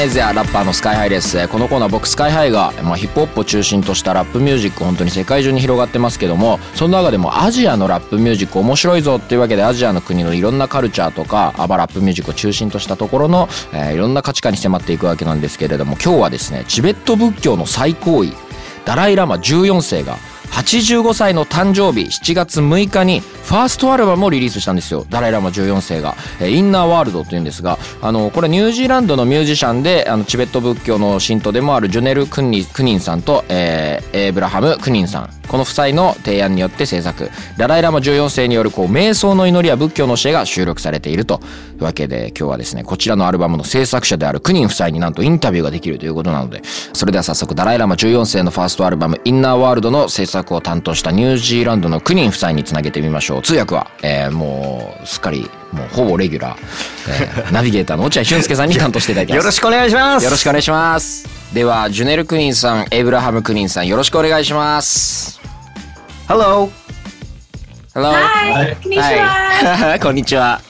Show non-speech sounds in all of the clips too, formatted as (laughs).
メージやラッパーのスカイハイです。このコーナー僕スカイハイが、まあ、ヒップホップを中心としたラップミュージック本当に世界中に広がってますけどもその中でもアジアのラップミュージック面白いぞっていうわけでアジアの国のいろんなカルチャーとかアバラップミュージックを中心としたところの、えーいろんな価値観に迫っていくわけなんですけれども今日はですねチベット仏教の最高位ダライ・ラマ14世が85歳の誕生日7月6日にファーストアルバムをリリースしたんですよ。ダライ・ラマ14世が、えーインナーワールドというんですがあのこれニュージーランドのミュージシャンであのチベット仏教の信徒でもあるジュネル・クニクニンさんと、えーエイブラハム・クニンさん。この夫妻の提案によって制作。ダライ・ラマ14世によるこう瞑想の祈りや仏教の教えが収録されていると。いうわけで今日はですねこちらのアルバムの制作者であるクニン夫妻になんとインタビューができるということなのでそれでは早速ダライ・ラマ14世のファーストアルバム「インナーワールド」の制作を担当したニュージーランドのクニン夫妻につなげてみましょう。通訳は、えーもうすっかりもうほぼレギュラー、えー (laughs) ナビゲーターの落合俊介さんに担当していただきます。よろしくお願いします。よろしくお願いします。ではジュネル・クニンさんエイブラハム・クニンさんよろしくお願いします Hello Hello はい、こんにちは。はいこんにちは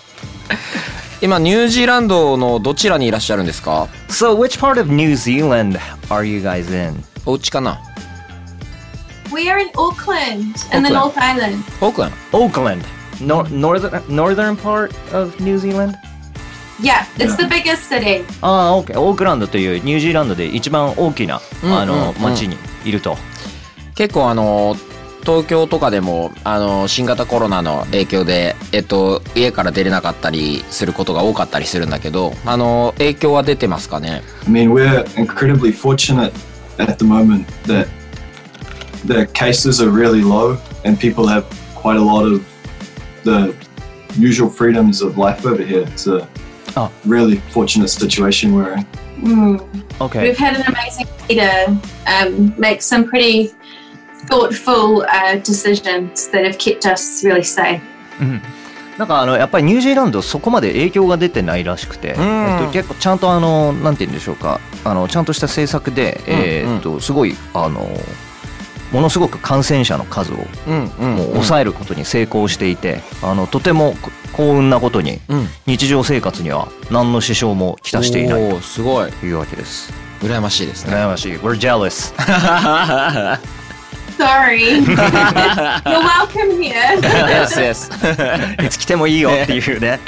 今ニュージーランドのどちらにいらっしゃるんですか So which part of New Zealand are you guys in? お家かな We are in Auckland, in the Auckland. North Island. オークラン Auckland no, northern, northern part of New Zealand? Yeah, it's the biggest city. ああ、OK。オークランドというニュージーランドで一番大きな、うんあの、うんうん町にいると。結構あの東京とかでもあの新型コロナの影響で、えっと、家から出れなかったりすることが多かったりするんだけどあの影響は出てますかね I mean, we're incredibly fortunate at the moment that the cases are really low and people have quite a lot of the usual freedoms of life over here. It's a Oh. really fortunate situation we're in. Mm. OK We've had an amazing leader um, make some pretty thoughtful uh, decisions that have kept us really safe. なんかあのやっぱりニュージーランドそこまで影響が出てないらしくて、ん。えっと、結構ちゃんとあのなんて言うんでしょうか。あのちゃんとした政策で、えーっとすごいあのものすごく感染者の数をうんうんもう抑えることに成功していて、あのとても幸運なことにうん。日常生活には何の支障もきたしていない。おーすごい。というわけです。羨ましいですね。羨ましい。We're jealous. (laughs) Sorry. (laughs) You're welcome here. yes, yes (laughs) いつ来てもいいよっていうね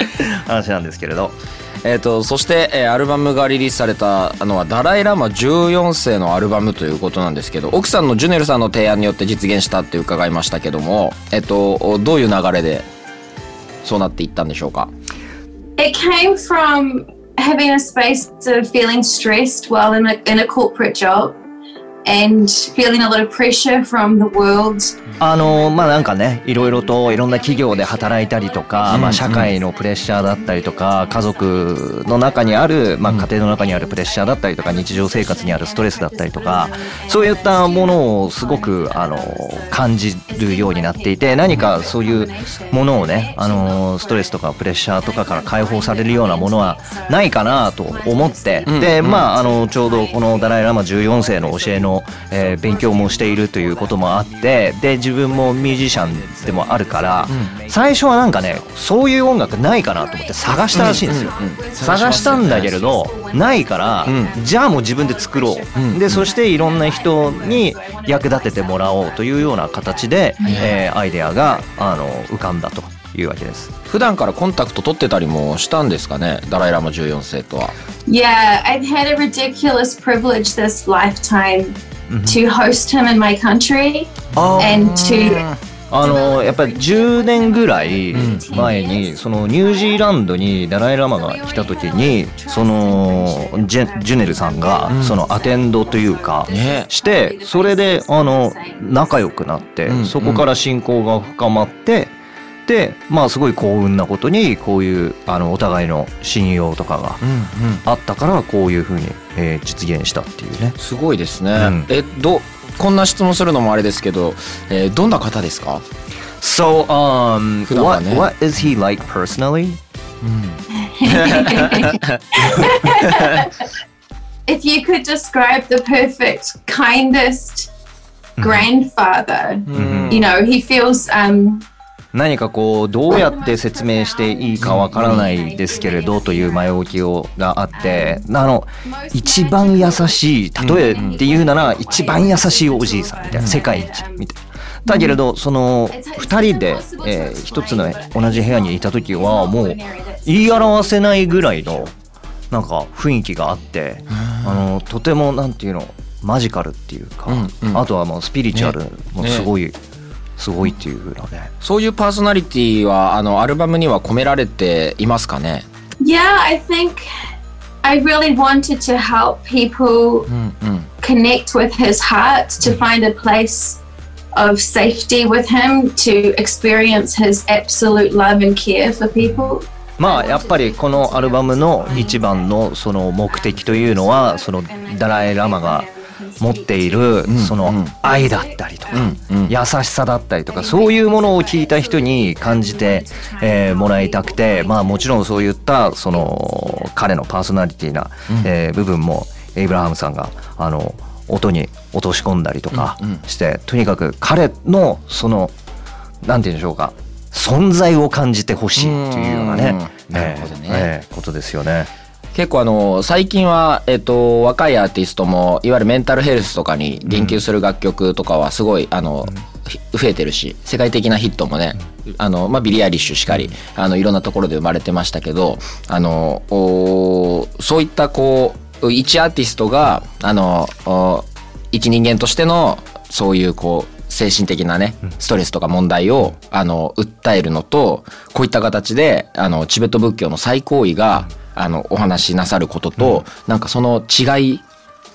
話なんですけれど。えっとそして、えーアルバムがリリースされたのはダライ・ラマ14世のアルバムということなんですけど奥さんのジュネルさんの提案によって実現したって伺いましたけどもえっとどういう流れでそうなっていったんでしょうか？It came from having a space of feeling stressed while in a, in a corporate job and feeling a lot of pressure from the world. あのまあなんかねいろいろといろんな企業で働いたりとか、まあ、社会のプレッシャーだったりとか家族の中にある、まあ、家庭の中にあるプレッシャーだったりとか日常生活にあるストレスだったりとかそういったものをすごくあの感じるようになっていて何かそういうものをねあのストレスとかプレッシャーとかから解放されるようなものはないかなと思って、でまああのちょうどこのダライ・ラマ14世の教えの、えー勉強もしているということもあってで自分もミュージシャンでもあるから、最初はなんかねそういう音楽ないかなと思って探したらしいんですよ。探したんだけれどないから、じゃあもう自分で作ろう、でそしていろんな人に役立ててもらおうというような形で、えーアイデアがあの浮かんだというわけです。普段からコンタクト取ってたりもしたんですかね？ダライ・ラマ14世とは。Yeah, I've had a ridiculous privilege this lifetime to host him in my country and to あのやっぱり10年ぐらい前に、そのニュージーランドにダライ・ラマが来た時にそのジェジュネルさんがそのアテンドというか、ね。してそれであの仲良くなって、うんそこから親交が深まってでまあすごい幸運なことにこういうあのお互いの信用とかがあったからこういうふうに、えー実現したっていうね。すごいですね、うん。えどこんな質問するのもあれですけど、えーどんな方ですか？So um what, ね。what is he like personally? if you could describe the perfect, kindest grandfather, you know, he feels um, 何かこうどうやって説明していいかわからないですけれどという前置きをがあってあの一番優しい例えっていうなら一番優しいおじいさんみたいな世界一みたいな。だけれどその2人で、えー一つの同じ部屋にいた時はもう言い表せないぐらいのなんか雰囲気があってあのとてもなんていうのマジカルっていうか、うんうんあとはもうスピリチュアルもすごい、すごいっていうので。そういうパーソナリティはあのアルバムには込められていますかね yeah, I think I really wanted to help people connect with his heart, to find a place of safety with him, to experience his absolute love and care for people. まあやっぱりこのアルバムの一番のその目的というのはそのダライ・ラマが持っているその愛だったりとか優しさだったりとかそういうものを聞いた人に感じてえーもらいたくてまあもちろんそういったその彼のパーソナリティなえー部分もエイブラハムさんがあの音に落とし込んだりとかしてとにかく彼のそのなんて言うんでしょうか存在を感じてほしいっていうようなね。うん。なるほどね。ええことですよね。結構あの最近は、えっと、若いアーティストもいわゆるメンタルヘルスとかに言及する楽曲とかはすごいあの、ひ増えてるし世界的なヒットもねあの、まあ、ビリー・アイリッシュしかりあのいろんなところで生まれてましたけどあのおそういったこう一アーティストがあのお一人間としてのそういうこう精神的なねストレスとか問題をあの訴えるのとこういった形であのチベット仏教の最高位があのお話しなさることと、なんかその違い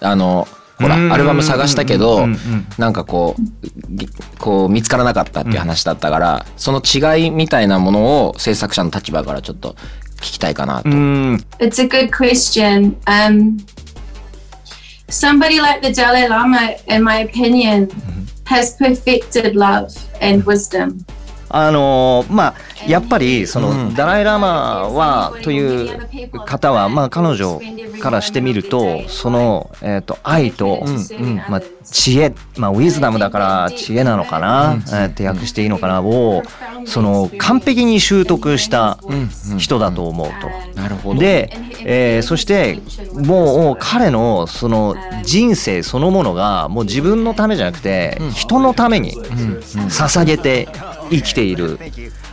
あのほらうん。アルバム探したけうどんうん。うん。なんかこうぎこう見つからなかったっていう話だったから、その違いみたいなものを制作者の立場からちょっと聞きたいかなと。うん。It's a good question. Um, somebody like the Dalai Lama, in my opinion, has perfected love and wisdom. あのーまあやっぱりその、うん。ダライ・ラマはという方はまあ彼女からしてみるとその、えー、と愛と、まあ、知恵、まあ、ウィズダムだから知恵なのかな、えーって訳していいのかなをその完璧に習得した人だと思うと。なるほど。で、えーそしてもう彼のその人生そのものがもう自分のためじゃなくて人のために捧げて生きている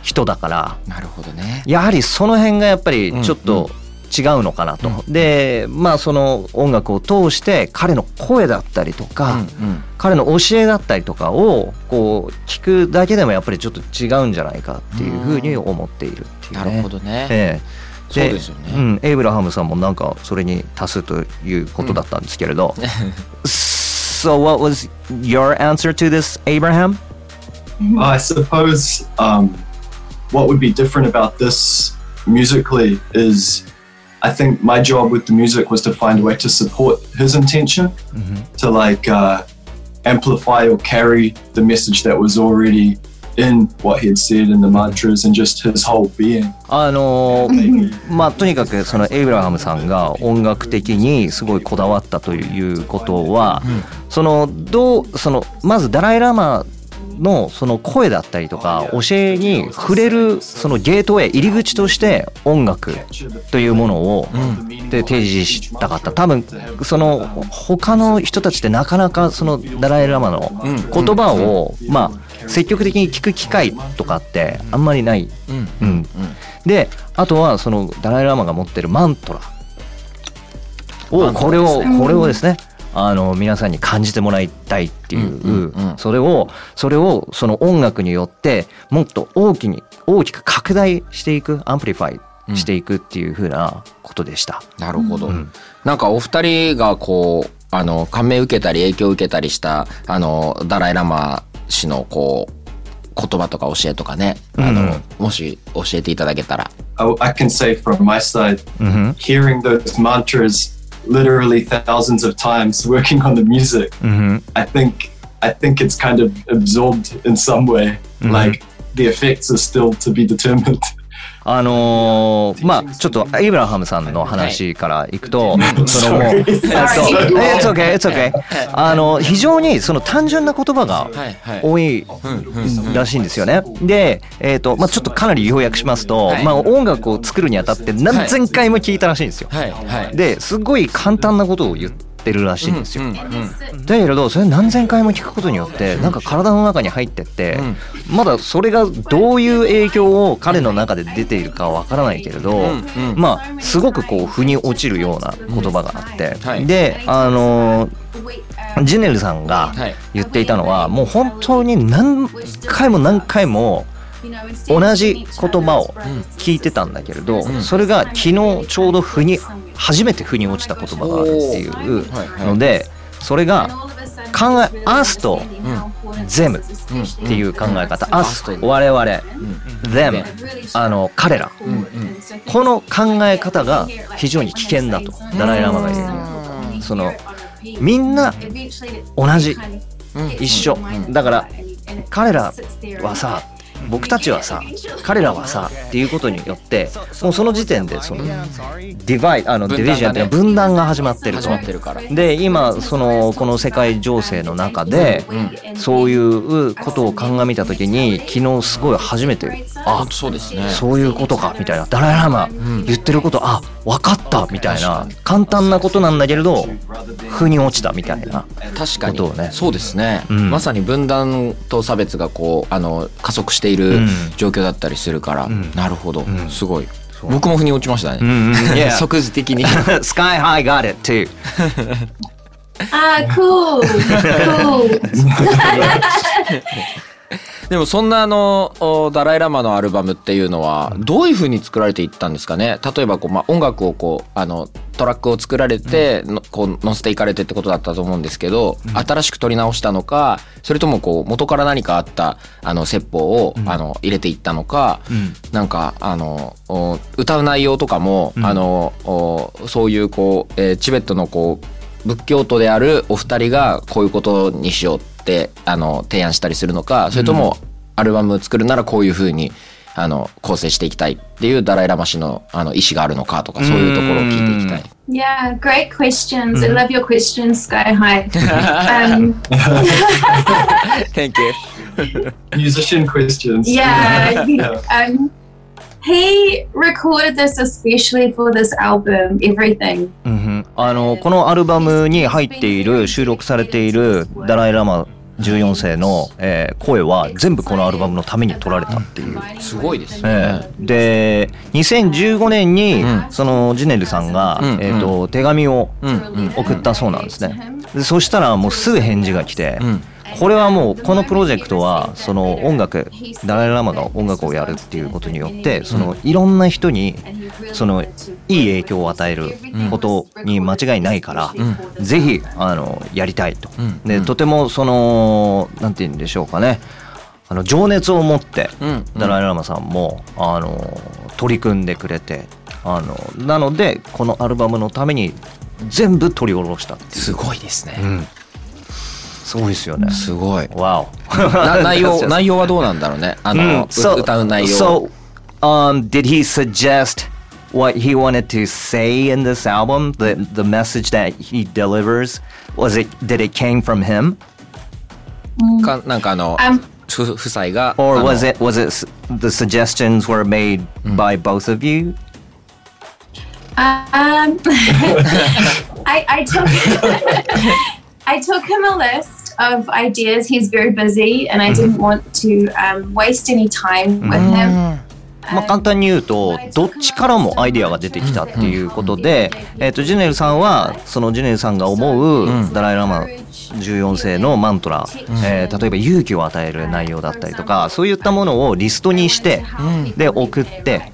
人だからなるほどね。やはりその辺がやっぱりちょっと違うのかなと。でまあその音楽を通して彼の声だったりとか、うん彼の教えだったりとかをこう聞くだけでもやっぱりちょっと違うんじゃないかっていうふうに思っているっていうね。なるほどね。ええそうですよねうん、エイブラハムさんもなんかそれに足すということだったんですけれど。(laughs) so what was your answer to this, Abraham? I suppose um, what would be different about this musically is I think my job with the music was to find a way to support his intention, to like uh, amplify or carry the message that was already in what he had said in the mantras and just his whole being. あのー Maybe まあとにかくそのエイブラハムさんが音楽的にすごいこだわったということは、そのどうそのまずダライ・ラマ (laughs) のその声だったりとか教えに触れるそのゲートウェイ入り口として音楽というものをで提示したかった。多分その他の人たちってなかなかそのダライ・ラマの言葉をまあ積極的に聞く機会とかってあんまりない。うん。うん。であとはそのダライ・ラマが持ってるマントラをこれをこれをですねあの皆さんに感じてもらいたいっていう,、うんうんうん。それをそれをその音楽によってもっと大きに大きく拡大していく amplify していくっていう風なことでした。なるほど、ん。なんかお二人がこうあの感銘受けたり影響を受けたりしたあのダライ・ラマ氏のこう言葉とか教えとかね、あのもし教えていただけたら。I, I can say from my side, うん hearing those mantras literally thousands of times, (laughs) working on the music, うん I think I think it's kind of absorbed in some way. Mm-hmm. Like the effects are still to be determined. (laughs) あのーまあちょっとイブラハムさんの話からいくと、そのもう、えっと、It's okay, it's okay. あの非常にその単純な言葉が多いらしいんですよね。で、えっ、とまあちょっとかなり要約しますと、はい。まあ音楽を作るにあたって何千回も聞いたらしいんですよ。ですごい簡単なことを言ってるらしいんですよ。だけれどそれ何千回も聞くことによってなんか体の中に入ってって、まだそれがどういう影響を彼の中で出ているかわからないけれど、うんまあすごくこう腑に落ちるような言葉があって、はい。であのージェネルさんがはい。言っていたのはもう本当に何回も何回も同じ言葉を聞いてたんだけれど、それが昨日ちょうど腑に初めて腑に落ちた言葉があるっていうのでそれが考え「us」と「them」っていう考え方「us」我々「them」あの彼ら。この考え方が非常に危険だとダライ・ラマが言う。そのみんな同じ。一緒。だから彼らはさ僕たちはさ彼らはさっていうことによってもうその時点でそのディバイあのディビジョンっていうのは分断が始まってると。始まってるから。で今そのこの世界情勢の中でそういうことを鑑みた時に昨日すごい初めて。ああそうですね。そういうことかみたいな。ダライ・ラマ言ってることあ分かったみたいな。簡単なことなんだけれど腑に落ちたみたいな確かに、ことをね。そうですね、うん。まさに分断と差別がこうあの加速しているうん。状況だったりするから、ん。なるほど、ん。すごい。僕も腑に落ちましたね、うんうん yeah (laughs) 即時的に。(laughs) Sky High got it too. (laughs) Ah, cool. cool. でもそんなあのおダライ・ラマのアルバムっていうのはどういうふうに作られていったんですかね？例えばこう、まあ、音楽をこうあのトラックを作られてのこう載せていかれてってことだったと思うんですけど、新しく取り直したのかそれともこう元から何かあったあの説法を、あの入れていったのか、なんかあのお歌う内容とかも、あのおそういうこう、えーチベットのこう仏教徒であるお二人がこういうことにしようってあの提案したりするのかそれともアルバム作るならこういうふうにあの構成していきたいっていうダライ・ラマ氏のあの意思があるのかとかそういうところを聞いていきたい。Yeah, great questions. I love your questions, Sky High. um, (laughs) Thank you. Musician questions. yeah, (laughs) um, he recorded this especially for this album, Everything. うんうんあのこのアルバムに入っている収録されているダライ・ラマ14世の、えー声は全部このアルバムのために撮られたっていう。すごいですえね。えで2015年に、うんそのジネルさんが、うんえーと手紙をうんうん送ったそうなんですね。でそしたらもうすぐ返事が来て、うんこれはもうこのプロジェクトはその音楽ダライ・ラマが音楽をやるっていうことによってそのいろんな人にそのいい影響を与えることに間違いないから、ぜひあのやりたいと。うん。でとてもそのなんて言うんでしょうかね。あの情熱を持ってうん。ダライ・ラマさんもあの取り組んでくれてあのなのでこのアルバムのために全部取り下ろしたすごいですね。うんすごいですよね。すごい。わお。な内容内容はどうなんだろうね。あの、う so, 歌(laughs) う内容。 So, um, did he suggest what he wanted to say in this album? The the message that he delivers was it did it came from him, かなんかあの Um, 夫夫妻が or あの was it was it s- the suggestions were made by both of you? Um, (laughs) I, I took (laughs) I took him a list Of ideas. He's very busy, and I didn't want to um, waste any time with him. まあ、簡単に言うとどっちからもアイディアが出てきたっていうことで、えー、とジュネルさんはそのジュネルさんが思うダライ・ラマ14世のマントラ、えー例えば勇気を与える内容だったりとかそういったものをリストにして、で送って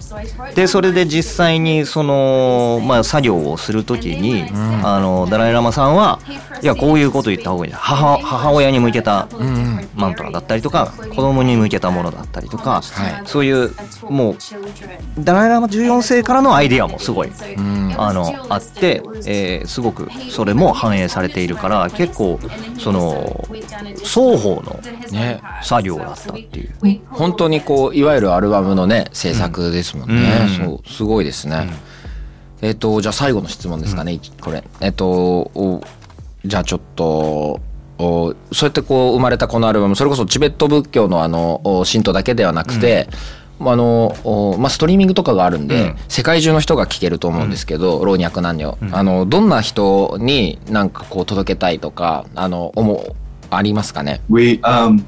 でそれで実際にその、まあ、作業をする時に、あのダライ・ラマさんはいやこういうこと言った方がいい母母親に向けたマントラだったりとか子供に向けたものだったりとか、はい。そういうもうダライ・ラマ14世からのアイディアもすごい、あのあって、えーすごくそれも反映されているから結構その双方のね作業だったっていう。本当にこういわゆるアルバムのね制作ですもんね、うん。そうすごいですね、えっ、とじゃあ最後の質問ですかね、これえっ、とおじゃあちょっとおそうやってこう生まれたこのアルバムそれこそチベット仏教のあのお神道だけではなくて、あのおまあ、ストリーミングとかがあるんで、うん世界中の人が聴けると思うんですけど、老若男女、あのどんな人になんかこう届けたいとかあの思うありますかね We um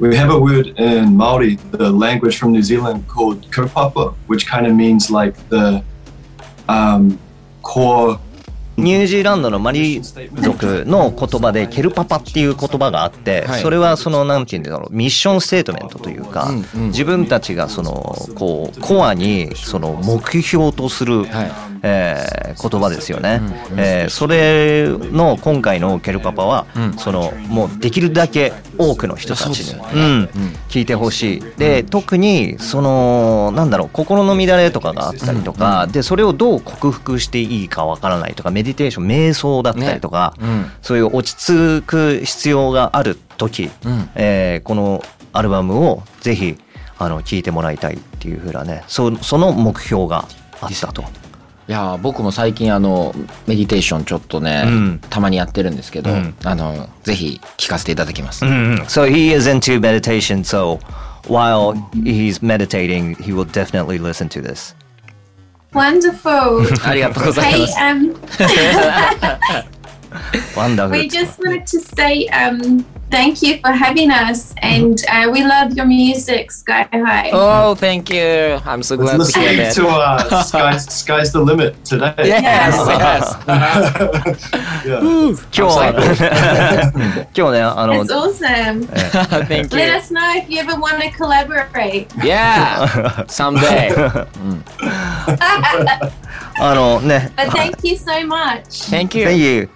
we have a word in Maori, the language from New Zealand, called kaupapa, which kind of means like the um, core ニュージーランドのマリ族の言葉でケルパパっていう言葉があって、はい。それはそのなんていうんだろうミッションステートメントというか、自分たちがそのこうコアにその目標とする、はい。えー言葉ですよね、えーそれの今回のケルパパは、そのもうできるだけ多くの人たちに、うん聞いてほしい。で特にそのなんだろう心の乱れとかがあったりとか、でそれをどう克服していいかわからないとかメディテーション瞑想だったりとか、うんそういう落ち着く必要がある時、うんえーこのアルバムをぜひあの聴いてもらいたいっていうふうなねそその目標があったと。いやー僕も最近あのメディテーションちょっとね、うんたまにやってるんですけど、うんあのぜひ聞かせていただきます、So he is into meditation. So while he's meditating, he will definitely listen to this. Wonderful. ありがとうござい hey, ます um, Wonderful. we just wanted to say um, thank you for having us, and uh, we love your music, Sky High. Oh thank you I'm so glad was to hear listening that to uh, Sky's, Sky's the Limit today. Yes yes (laughs) yeah. 今(laughs) 日は今日ねあの It's awesome. (laughs) Thank Let you us know if you ever want to collaborate. Yeah someday あのね But thank you so much. Thank you Thank you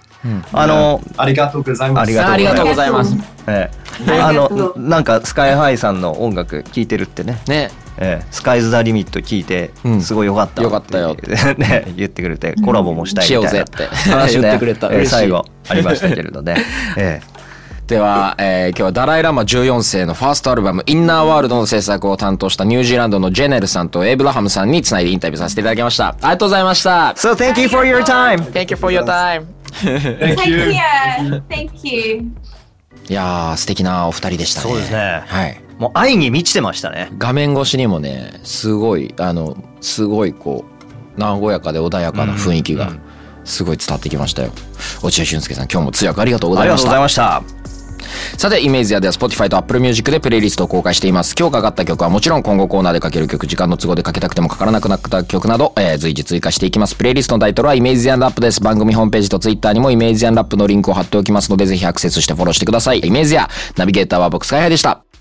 あのありがとうございます。ありがありがとうございます。ええ。あのなんかスカイハイさんの音楽聴いてるってね。ね。ええ、スカイズ・ザ・リミット聞いてうん。すごいよかったよかったよって。(laughs) ね言ってくれてコラボもしたいみたいなしようぜって。話ね。言ってくれた。え最後ありましたけれどね、(laughs) えでは、えー今日はダライ・ラマ14世のファーストアルバム「インナーワールド」の制作を担当したニュージーランドのジェネルさんとエイブラハムさんにつないでインタビューさせていただきました。ありがとうございました。え So thank you for your time! Thank you for your time Thank you. Thank you. いやー素敵なお二人でしたね。そうですね。はい。もう愛に満ちてましたね。画面越しにもねすごいあのすごいこう和やかで穏やかな雰囲気がすごい伝わってきましたよ。落合俊介さん今日も通訳ありがとうごありがとうございざいましたましたさてイメージアでは Spotify と Apple Music でプレイリストを公開しています。今日かかった曲はもちろん今後コーナーでかける曲時間の都合でかけたくてもかからなくなった曲など、えー随時追加していきます。プレイリストのタイトルはイメージアンラップです。番組ホームページと Twitter にもイメージアンラップのリンクを貼っておきますのでぜひアクセスしてフォローしてください。イメージアナビゲーターは僕スカイハイでした。